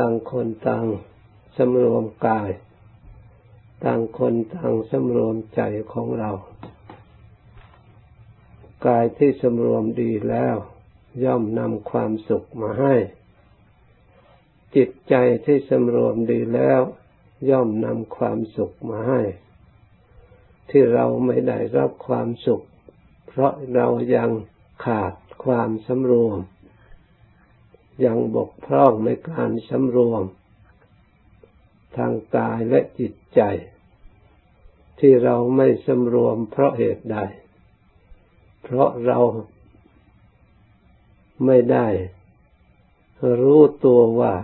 ต่างคนต่างสำรวมกาย ต่างคนต่างสำรวมใจของเรา กายที่สำรวมดีแล้ว ย่อมนำความสุขมาให้ จิตใจที่สำรวมดีแล้ว ย่อมนำความสุขมาให้ ที่เราไม่ได้รับความสุข เพราะเรายังขาดความสำรวม ยังบกพร่องในการสำรวม ทางกายและจิตใจ ที่เราไม่สำรวมเพราะเหตุใด เพราะเราไม่ได้รู้ตัวว่า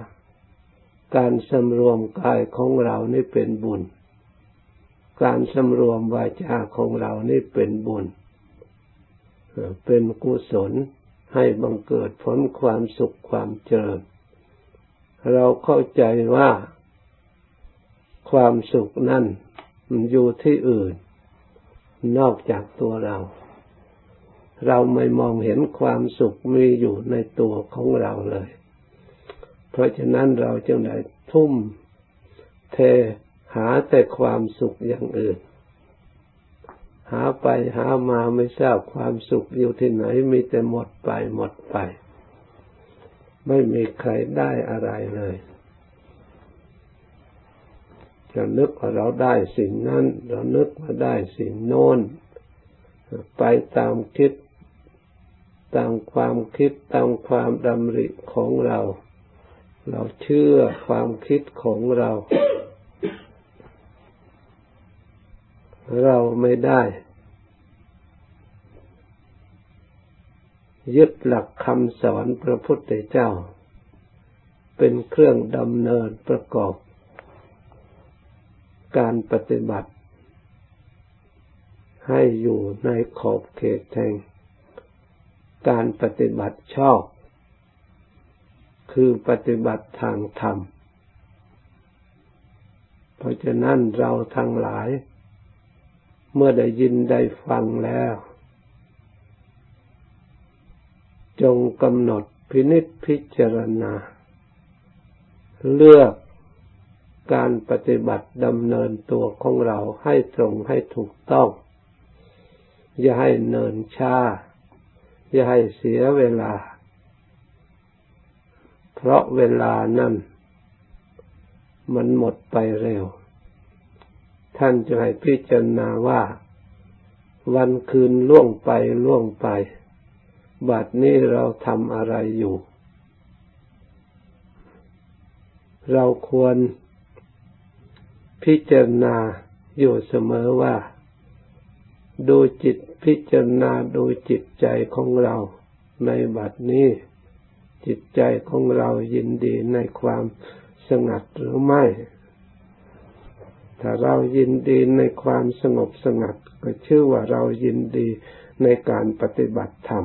การสำรวมกายของเรานี่เป็นบุญ การสำรวมวาจาของเรานี่เป็นบุญ เป็นกุศล ให้บังเกิดผลความสุขความเจริญ เราเข้าใจว่าความสุขนั่นมันอยู่ที่อื่น นอกจากตัวเรา เราไม่มองเห็นความสุขมีอยู่ในตัวของเราเลย เพราะฉะนั้นเราจึงได้ทุ่มเทหาแต่ความสุขอย่างอื่น หาไปหามาไม่ทราบความสุขอยู่ที่ไหนมีแต่หมดไปหมดไป ไม่มีใครได้อะไรเลย จะนึกว่าเราได้สิ่งนั้น เรานึกว่าได้สิ่งโน้น ไปตามคิดตามความคิดตามความดำริของเรา เราเชื่อความคิดของเรา เราไม่ได้ ยึดหลักคำสอนพระพุทธเจ้า เป็นเครื่องดำเนินประกอบ การปฏิบัติ ให้อยู่ในขอบเขตแห่งการปฏิบัติชอบ คือปฏิบัติทางธรรม เพราะฉะนั้นเราทั้งหลาย เมื่อได้ยินได้ฟังแล้ว จงกำหนดพินิจพิจารณา เลือกการปฏิบัติดำเนินตัวของเราให้ตรงให้ถูกต้อง อย่าให้เนินช้า อย่าให้เสียเวลา เพราะเวลานั้นมันหมดไปเร็ว ท่านจะให้พิจารณาว่า วันคืนล่วงไปล่วงไป บัดนี้เราทำอะไรอยู่ เราควรพิจารณาอยู่เสมอว่า ดูจิตพิจารณาดูจิตใจของเราในบัดนี้ จิตใจของเรายินดีในความสงัดหรือไม่ ถ้าเรายินดีในความสงบสงัด ก็ชื่อว่าเรายินดีในการปฏิบัติธรรม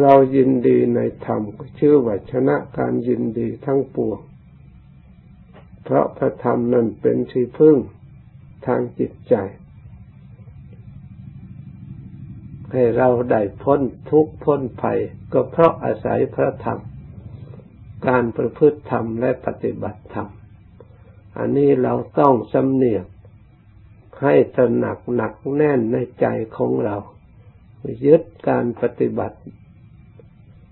เรายินดีในธรรมก็ชื่อว่าชนะการยินดีทั้งปวง เพราะพระธรรมนั้นเป็นที่พึ่งทางจิตใจ ให้เราได้พ้นทุกข์พ้นภัย ก็เพราะอาศัยพระธรรม การประพฤติธรรมและปฏิบัติธรรม อันนี้เราต้องสำเนียกให้ตระหนักหนักแน่นในใจของเรา ยึดการปฏิบัติ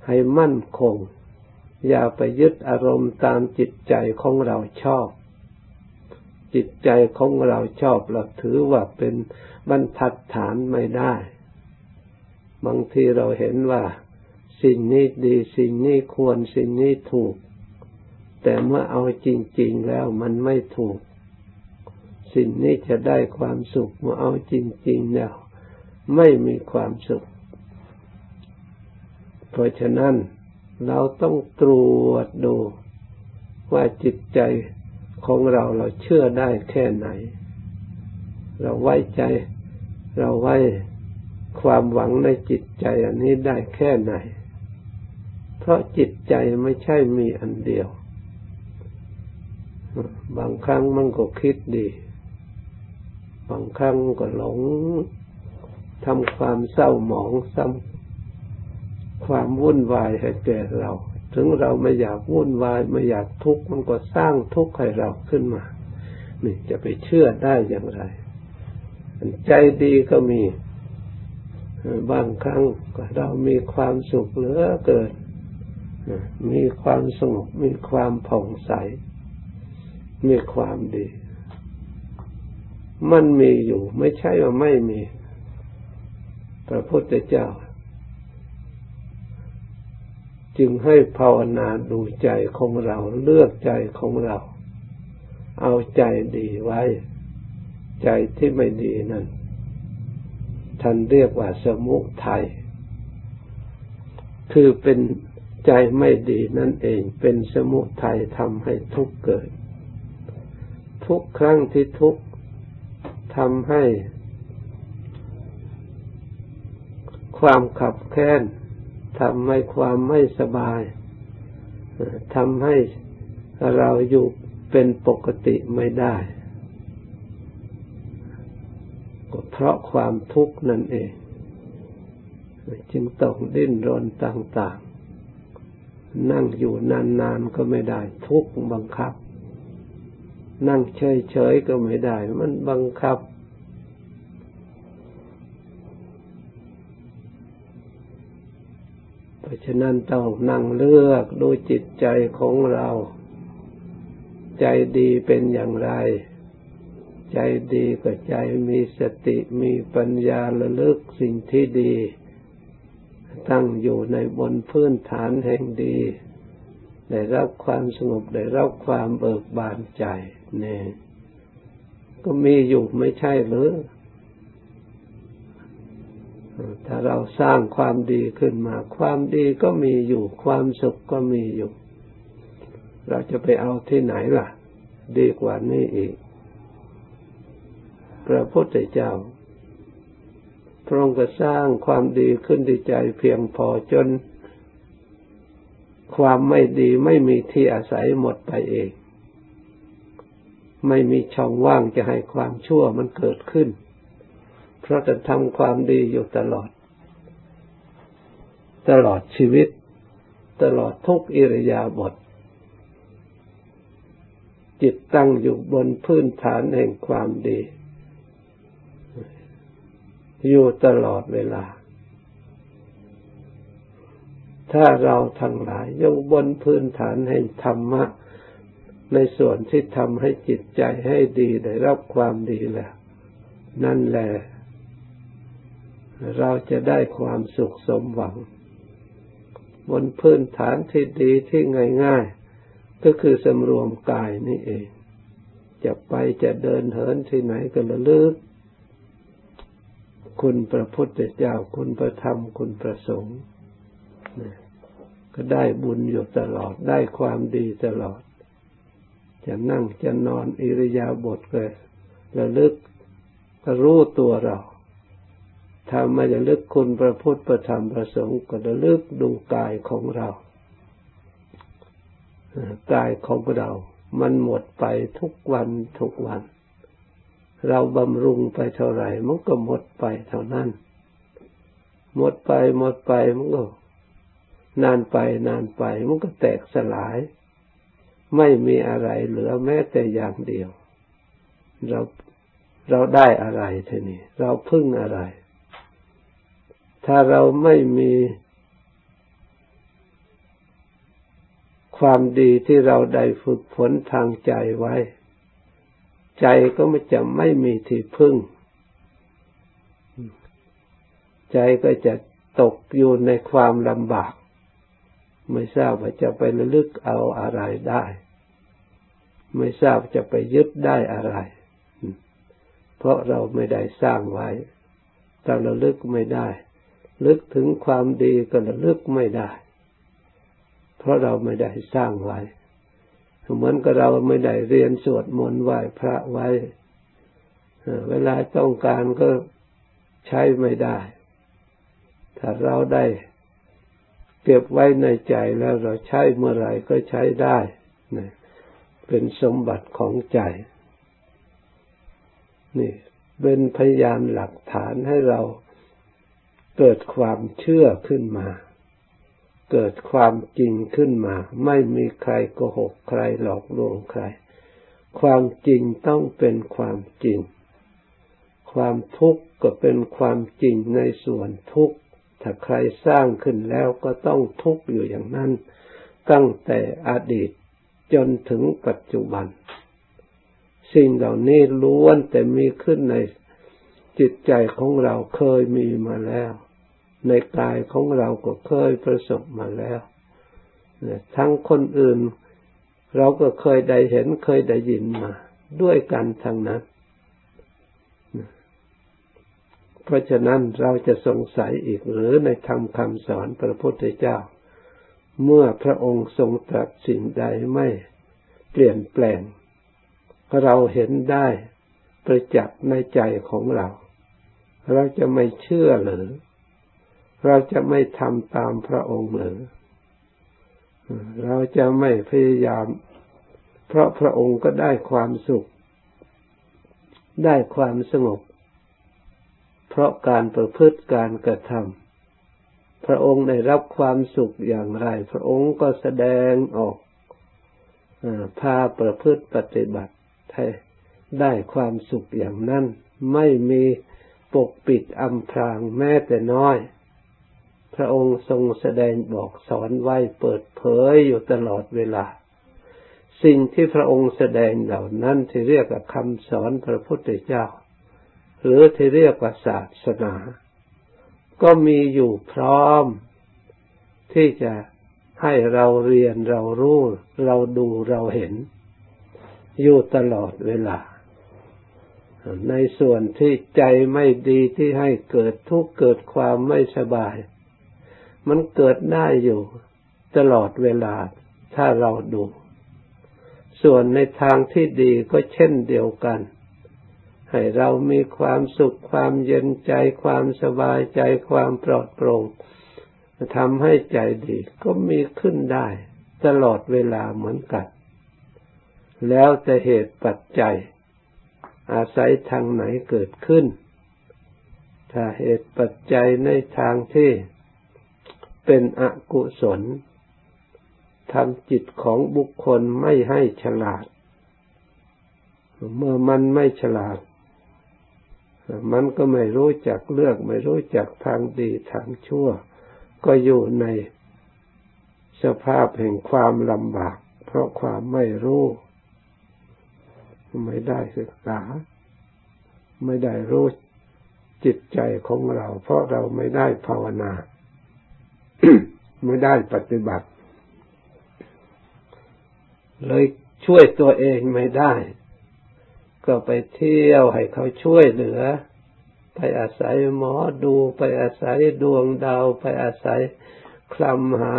ให้มั่นคง อย่าไปยึดอารมณ์ตามจิตใจของเราชอบ จิตใจของเราชอบเราถือว่าเป็นบรรทัดฐานไม่ได้ บางทีเราเห็นว่า สิ่งนี้ดีสิ่งนี้ควรสิ่งนี้ถูก แต่เมื่อเอาจริง ๆแล้วมันไม่ถูก สิ่งนี้จะได้ความสุขเมื่อเอาจริง ๆ แล้ว ไม่มีความสุข เพราะฉะนั้นเราต้องตรวจดูว่าจิตใจของเราเราเชื่อได้แค่ไหน เราไว้ใจ เราไว้ความหวังในจิตใจอันนี้ได้แค่ไหน เพราะจิตใจไม่ใช่มีอันเดียว บางครั้งมันก็คิดดี บางครั้งก็หลงทำความเศร้าหมองซ้ำความวุ่นวายให้แก่เรา ถึงเราไม่อยากวุ่นวายไม่อยากทุกข์มันก็สร้างทุกข์ให้เราขึ้นมา นี่จะไปเชื่อได้อย่างไร ใจดีก็มี บางครั้งก็เรามีความสุขเหลือเกิน มีความสงบมีความผ่องใส มีความดี มันมีอยู่ ไม่ใช่ว่าไม่มี พระพุทธเจ้า จึงให้ภาวนาดูใจของเรา เลือกใจของเรา เอาใจดีไว้ ใจที่ไม่ดีนั่นท่านเรียกว่าสมุทัยคือเป็นใจไม่ดีนั่นเอง เป็นสมุทัยทำให้ทุกข์เกิด ทุกครั้งที่ทุกทำให้ ความขับแค้นทำให้ความไม่สบายทำให้เราอยู่เป็นปกติไม่ได้ก็เพราะความทุกข์นั่นเอง จึงต้องดิ้นรนต่าง ๆ นั่งอยู่นาน ๆ ก็ไม่ได้ทุกบังคับ นั่งเฉยๆก็ไม่ได้ มันบังคับ เพราะฉะนั้นต้องนั่งเลือกดูจิตใจของเรา ใจดีเป็นอย่างไร ใจดีก็ใจมีสติมีปัญญาระลึกสิ่งที่ดี ตั้งอยู่ในบนพื้นฐานแห่งดีได้รับความสงบได้รับความเบิกบานใจ นี่ยก็มีอยู่ไม่ใช่หรือ ถ้าเราสร้างความดีขึ้นมา ความดีก็มีอยู่ ความสุขก็มีอยู่ เราจะไปเอาที่ไหนล่ะ ดีกว่านี้อีก พระพุทธเจ้าพระองค์ก็สร้างความดีขึ้นในใจเพียงพอจนความไม่ดีไม่มีที่อาศัยหมดไปเอง ไม่มีช่องว่างจะให้ความชั่วมันเกิดขึ้น เพราะจะทำความดีอยู่ตลอด ตลอดชีวิต ตลอดทุกอิริยาบถจิตตั้งอยู่บนพื้นฐานแห่งความดี อยู่ตลอดเวลา ถ้าเราทั้งหลายยังบนพื้นฐานแห่งธรรมะ ในส่วนที่ทำให้จิตใจให้ดีได้รับความดีแล้วนั่นแหละเราจะได้ความสุขสมหวัง บนพื้นฐานที่ดีที่ง่ายๆ ก็คือสำรวมกายนี่เอง จะไปจะเดินเหินที่ไหนก็ระลึก คุณพระพุทธเจ้าคุณพระธรรมคุณพระสงฆ์ก็ได้บุญอยู่ตลอดได้ความดีตลอด จะนั่งจะนอนอิริยาบถก็ระลึกก็รู้ตัวเราถ้าไม่ระลึกคุณพระพุทธพระธรรมพระสงฆ์ก็ระลึกดูกายของเรากายของเรา มันหมดไปทุกวันทุกวัน เราบำรุงไปเท่าไหร่มันก็หมดไปเท่านั้น หมดไปหมดไปมันก็นานไปนานไปมันก็แตกสลาย ไม่มีอะไรเหลือแม้แต่อย่างเดียว เราเราได้อะไรทีนี้เราพึ่งอะไร ถ้าเราไม่มีความดีที่เราได้ฝึกฝนทางใจไว้ ใจก็ไม่จะไม่มีที่พึ่ง ใจก็จะตกอยู่ในความลำบาก ไม่ทราบว่าจะไประลึกเอาอะไรได้ ไม่ทราบจะไปยึดได้อะไร เพราะเราไม่ได้สร้างไว้เราระลึกไม่ได้ ลึกถึงความดีก็ระลึกไม่ได้ เพราะเราไม่ได้สร้างไว้เหมือนกับเราไม่ได้เรียนสวดมนต์ไหว้พระไว้ เวลาต้องการก็ใช้ไม่ได้ ถ้าเราได้ เก็บไว้ในใจแล้วเราใช้เมื่อไรก็ใช้ได้นะเป็นสมบัติของใจ นี่เป็นพยานหลักฐานให้เราเกิดความเชื่อขึ้นมา เกิดความจริงขึ้นมา ไม่มีใครโกหกใครหลอกลวงใคร ความจริงต้องเป็นความจริง ความทุกข์ก็เป็นความจริงในส่วนทุกข์ ถ้าใครสร้างขึ้นแล้วก็ต้องทุกข์อยู่อย่างนั้น ตั้งแต่อดีตจนถึงปัจจุบัน สิ่งเหล่านี้ล้วนแต่มีขึ้นในจิตใจของเราเคยมีมาแล้ว ในกายของเราก็เคยประสบมาแล้ว ทั้งคนอื่น เราก็เคยได้เห็นเคยได้ยินมา ด้วยกันทั้งนั้น เพราะฉะนั้นเราจะสงสัยอีกหรือในธรรมคำสอนพระพุทธเจ้า เมื่อพระองค์ทรงตรัสสิ่งใดไม่เปลี่ยนแปลง เราเห็นได้ประจักษ์ในใจของเรา เราจะไม่เชื่อหรือ เราจะไม่ทำตามพระองค์หรือ เราจะไม่พยายาม เพราะพระองค์ก็ได้ความสุข ได้ความสงบ เพราะการประพฤติการกระทำพระองค์ได้รับความสุขอย่างไร พระองค์ก็แสดงออกพาประพฤติปฏิบัติให้ได้ความสุขอย่างนั้น ไม่มีปกปิดอำพรางแม้แต่น้อย พระองค์ทรงแสดงบอกสอนไว้เปิดเผยอยู่ตลอดเวลา สิ่งที่พระองค์แสดงเหล่านั้นที่เรียกว่าคำสอนพระพุทธเจ้า หรือที่เรียกว่าศาสนา ก็มีอยู่พร้อม ที่จะให้เราเรียนเรารู้ เราดูเราเห็น อยู่ตลอดเวลา ในส่วนที่ใจไม่ดีที่ให้เกิดทุกข์เกิดความไม่สบาย มันเกิดได้อยู่ตลอดเวลาถ้าเราดู ส่วนในทางที่ดีก็เช่นเดียวกัน ให้เรามีความสุขความเย็นใจความสบายใจความปลอดโปร่งทำให้ใจดีก็มีขึ้นได้ ตลอดเวลาเหมือนกัน แล้วแต่เหตุปัจจัย อาศัยทางไหนเกิดขึ้น ถ้าเหตุปัจจัยในทางที่เป็นอกุศลทำจิตของบุคคลไม่ให้ฉลาด เมื่อมันไม่ฉลาด มันก็ไม่รู้จักเลือก ไม่รู้จักทางดีทางชั่ว ก็อยู่ในสภาพแห่งความลำบาก เพราะความไม่รู้ ไม่ได้ศึกษา ไม่ได้รู้จิตใจของเรา เพราะเราไม่ได้ภาวนา ไม่ได้ปฏิบัติ เลยช่วยตัวเองไม่ได้ ก็ไปเที่ยวให้เขาช่วยเหลือ ไปอาศัยหมอดูไปอาศัยดวงดาว ไปอาศัยคลำหา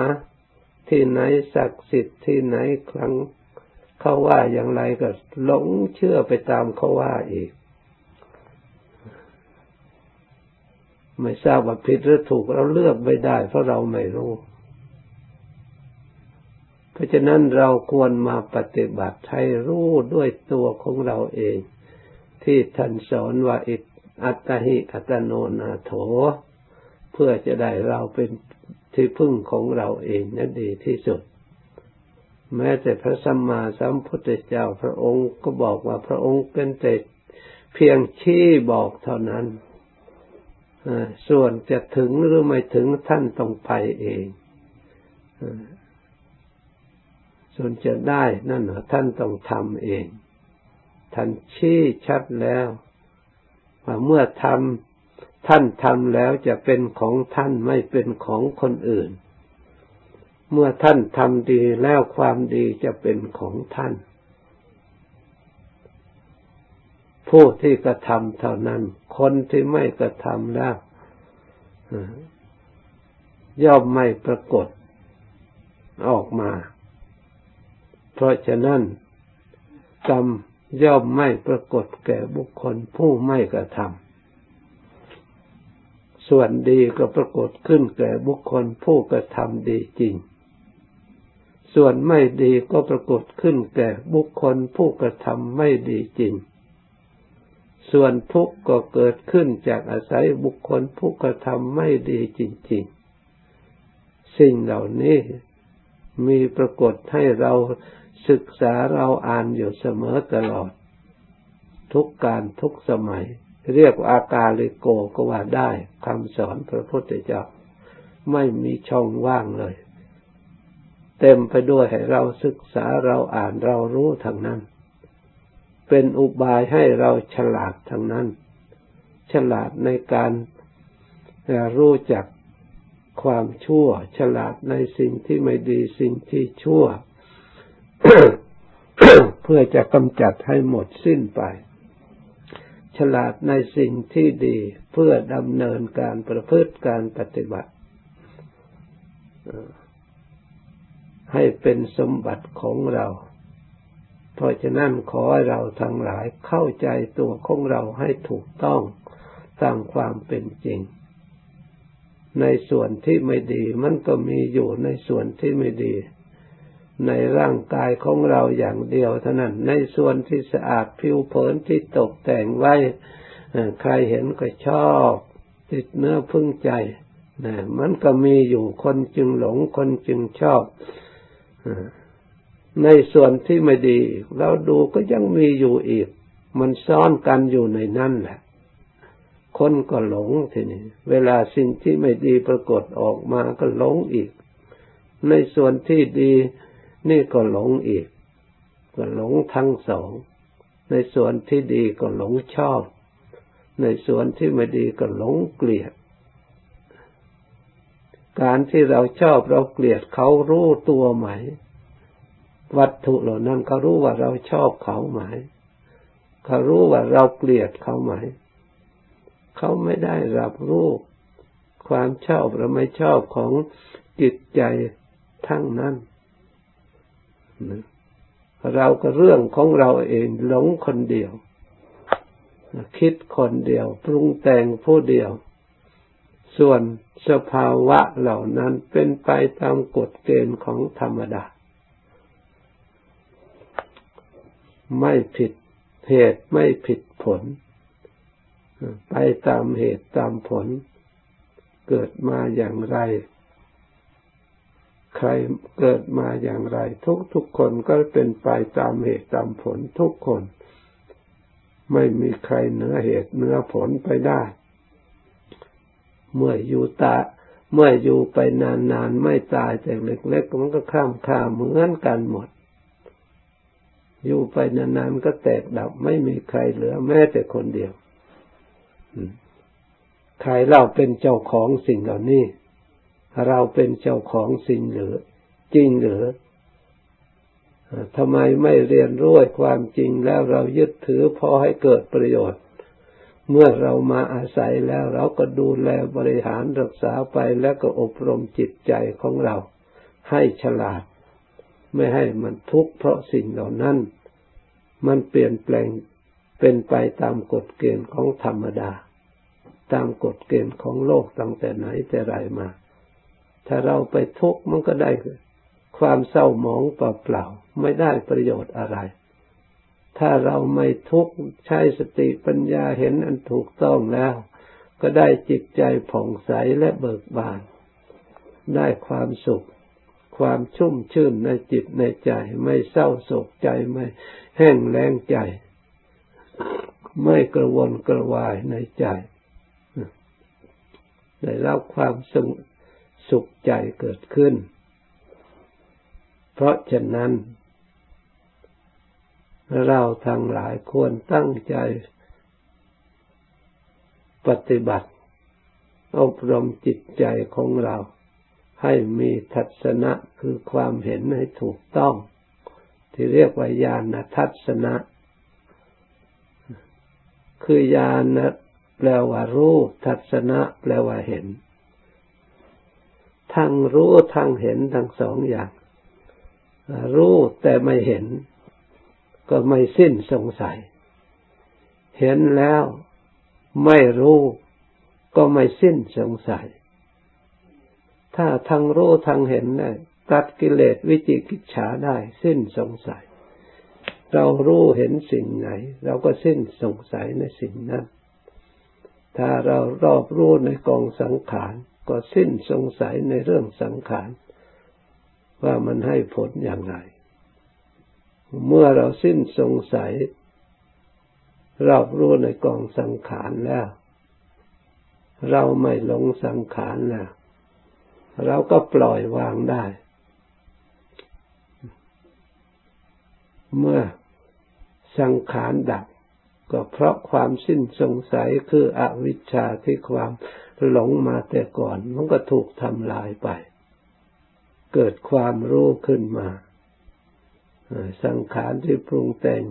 ที่ไหนศักดิ์สิทธิ์ที่ไหนครั้งเขาว่าอย่างไรก็หลงเชื่อไปตามเขาว่าอีก ไม่ทราบว่าผิดหรือถูกเราเลือกไม่ได้เพราะเราไม่รู้ เพราะฉะนั้นเราควรมาปฏิบัติให้รู้ด้วยตัวของเราเอง ที่ท่านสอนว่าอิอัตหิอัตโนนาโถ เพื่อจะได้เราเป็นที่พึ่งของเราเองนั่นดีที่สุด แม้แต่พระสัมมาสัมพุทธเจ้าพระองค์ก็บอกว่าพระองค์เป็นแต่เพียงชี้บอกเท่านั้นส่วนจะถึงหรือไม่ถึงท่านต้องไปเอง ส่วนจะได้นั่นเหรอท่านต้องทำเอง ท่านชี้ชัดแล้วว่าเมื่อทำท่านทำแล้วจะเป็นของท่านไม่เป็นของคนอื่น เมื่อท่านทำดีแล้วความดีจะเป็นของท่าน ผู้ที่กระทำเท่านั้น คนที่ไม่กระทำแล้วย่อมไม่ปรากฏออกมา ราะฉะนั้นกรรมย่อมไม่ปรากฏแก่บุคคลผู้ไม่กระทำส่วนดีก็ปรากฏขึ้นแก่บุคคลผู้กระทำดีจริง ส่วนไม่ดีก็ปรากฏขึ้นแก่บุคคลผู้กระทำไม่ดีจริง ส่วนทุกข์ก็เกิดขึ้นจากอาศัยบุคคลผู้กระทำไม่ดีจริง ๆ สิ่งเหล่านี้มีปรากฏให้เรา ศึกษาเราอ่านอยู่เสมอตลอด ทุกการทุกสมัย เรียกว่าอากาลิโกก็ว่าได้คำสอนพระพุทธเจ้า ไม่มีช่องว่างเลย เต็มไปด้วยให้เราศึกษาเราอ่านเรารู้ทางนั้น เป็นอุบายให้เราฉลาดทางนั้น ฉลาดในการรู้จักความชั่ว ฉลาดในสิ่งที่ไม่ดีสิ่งที่ชั่ว เพื่อจะกำจัดให้หมดสิ้นไป ฉลาดในสิ่งที่ดีเพื่อดำเนินการประพฤติการปฏิบัติ ให้เป็นสมบัติของเรา เพราะฉะนั้นขอให้เราทั้งหลายเข้าใจตัวของเราให้ถูกต้องตามความเป็นจริง ในส่วนที่ไม่ดีมันก็มีอยู่ในส่วนที่ไม่ดี ในร่างกายของเราอย่างเดียวเท่านั้น ในส่วนที่สะอาดผิวเผินที่ตกแต่งไว้ใครเห็นก็ชอบ ติดเนื้อพึ่งใจนะมันก็มีอยู่คนจึงหลงคนจึงชอบ ในส่วนที่ไม่ดี เราดูก็ยังมีอยู่อีก มันซ้อนกันอยู่ในนั่นแหละ คนก็หลงทีนี้เวลาสิ่งที่ไม่ดีปรากฏออกมาก็หลงอีก ในส่วนที่ดี นี่ก็หลงอีก ก็หลงทั้งสอง ในส่วนที่ดีก็หลงชอบ ในส่วนที่ไม่ดีก็หลงเกลียด การที่เราชอบเราเกลียดเขารู้ตัวไหม วัตถุเหล่านั้นเขารู้ว่าเราชอบเขาไหม เขารู้ว่าเราเกลียดเขาไหม เขาไม่ได้รับรู้ความชอบหรือไม่ชอบของจิตใจทั้งนั้น เราก็เรื่องของเราเองหลงคนเดียว คิดคนเดียว ปรุงแต่งผู้เดียว ส่วนสภาวะเหล่านั้นเป็นไปตามกฎเกณฑ์ของธรรมดา ไม่ผิดเหตุไม่ผิดผล ไปตามเหตุตามผล เกิดมาอย่างไร ใครเกิดมาอย่างไร ทุกทุกคนก็เป็นไปตามเหตุตามผลทุกคน ไม่มีใครเหนือเหตุเหนือผลไปได้ เมื่ออยู่ตาเมื่ออยู่ไปนานๆไม่ตายแต่เล็กๆมันก็ข้ามข่าเหมือนกันหมด อยู่ไปนานๆก็แตกดับไม่มีใครเหลือแม้แต่คนเดียวใครเราเป็นเจ้าของสิ่งเหล่านี้ เราเป็นเจ้าของสิ่งหรือ จริงหรือทำไมไม่เรียนรู้ความจริงแล้วเรายึดถือพอให้เกิดประโยชน์ เมื่อเรามาอาศัยแล้วเราก็ดูแลบริหารรักษาไปแล้วก็อบรมจิตใจของเรา ให้ฉลาด ไม่ให้มันทุกข์เพราะสิ่งเหล่านั้น มันเปลี่ยนแปลงเป็นไปตามกฎเกณฑ์ของธรรมดา ตามกฎเกณฑ์ของโลกตั้งแต่ไหนแต่ไรมา ถ้าเราไปทุกข์มันก็ได้ความเศร้าหมองเปล่าๆไม่ได้ประโยชน์อะไร ถ้าเราไม่ทุกข์ใช้สติปัญญาเห็นอันถูกต้องแล้ว ก็ได้จิตใจผ่องใสและเบิกบาน ได้ความสุข ความชุ่มชื่นในจิตในใจ ไม่เศร้าโศกใจไม่แห้งแล้งใจ ไม่กระวนกระวายในใจได้รับความสง สุขใจเกิดขึ้น เพราะฉะนั้น เราทั้งหลายควรตั้งใจปฏิบัติ อบรมจิตใจของเรา ให้มีทัศนะคือความเห็นให้ถูกต้อง ที่เรียกว่าญาณทัศนะ คือญาณแปลว่ารู้ทัศนะ แปลว่าเห็น ทั้งรู้ทั้งเห็นทั้งสองอย่าง รู้แต่ไม่เห็น ก็ไม่สิ้นสงสัย เห็นแล้วไม่รู้ก็ไม่สิ้นสงสัย ถ้าทั้งรู้ทั้งเห็นได้ตัดกิเลสวิจิกิจฉาได้ สิ้นสงสัย เรารู้เห็นสิ่งไหน เราก็สิ้นสงสัยในสิ่งนั้น ถ้าเรารอบรู้ในกองสังขาร ก็สิ้นสงสัยในเรื่องสังขารว่ามันให้ผลอย่างไร เมื่อเราสิ้นสงสัยรอบรู้ในกองสังขารแล้ว เราไม่หลงสังขารแล้ว เราก็ปล่อยวางได้ เมื่อสังขารดับ ก็เพราะความสิ้นสงสัยคืออวิชชาที่ความหลงมาแต่ก่อน มันก็ถูกทำลายไป เกิดความรู้ขึ้นมาสังขารที่ปรุงแต่ง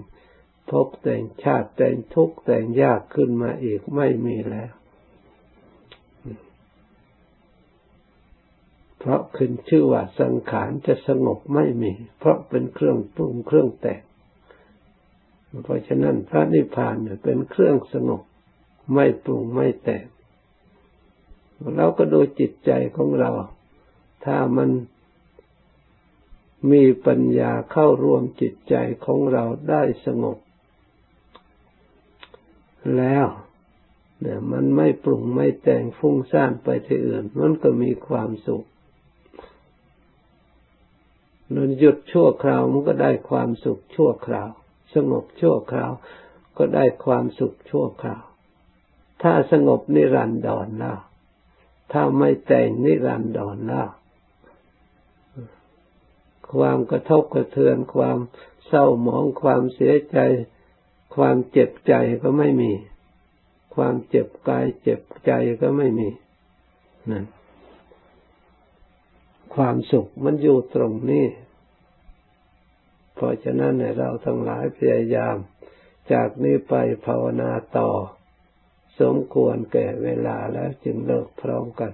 พบแต่งชาติแต่งทุกข์แต่งยากขึ้นมาอีกไม่มีแล้ว เพราะขึ้นชื่อว่าสังขารจะสงบไม่มี เพราะเป็นเครื่องปรุงเครื่องแต่ง เพราะฉะนั้นพระนิพพานเนี่ยเป็นเครื่องสงบไม่ปรุงไม่แต่งเราก็ดูจิตใจของเรา ถ้ามันมีปัญญาเข้ารวมจิตใจของเราได้สงบ แล้วเนี่ยมันไม่ปรุงไม่แต่งฟุ้งซ่านไปที่อื่น มันก็มีความสุขนนหยุดชั่วคราวมันก็ได้ความสุขชั่วคราว สงบชั่วคราว ก็ได้ความสุขชั่วคราว ถ้าสงบนิรันดรแล้วถ้าไม่แต่งนิรันดรแล้วความกระทบกระเทือนความเศร้าหมองความเสียใจ ความเจ็บใจก็ไม่มี ความเจ็บกายเจ็บใจก็ไม่มีนั่นความสุขมันอยู่ตรงนี้ ราะฉะนั้นเราทั้งหลายพยายาม จากนี้ไปภาวนาต่อ สมควรแก่เวลาแล้วจึงเลิกพร้อมกัน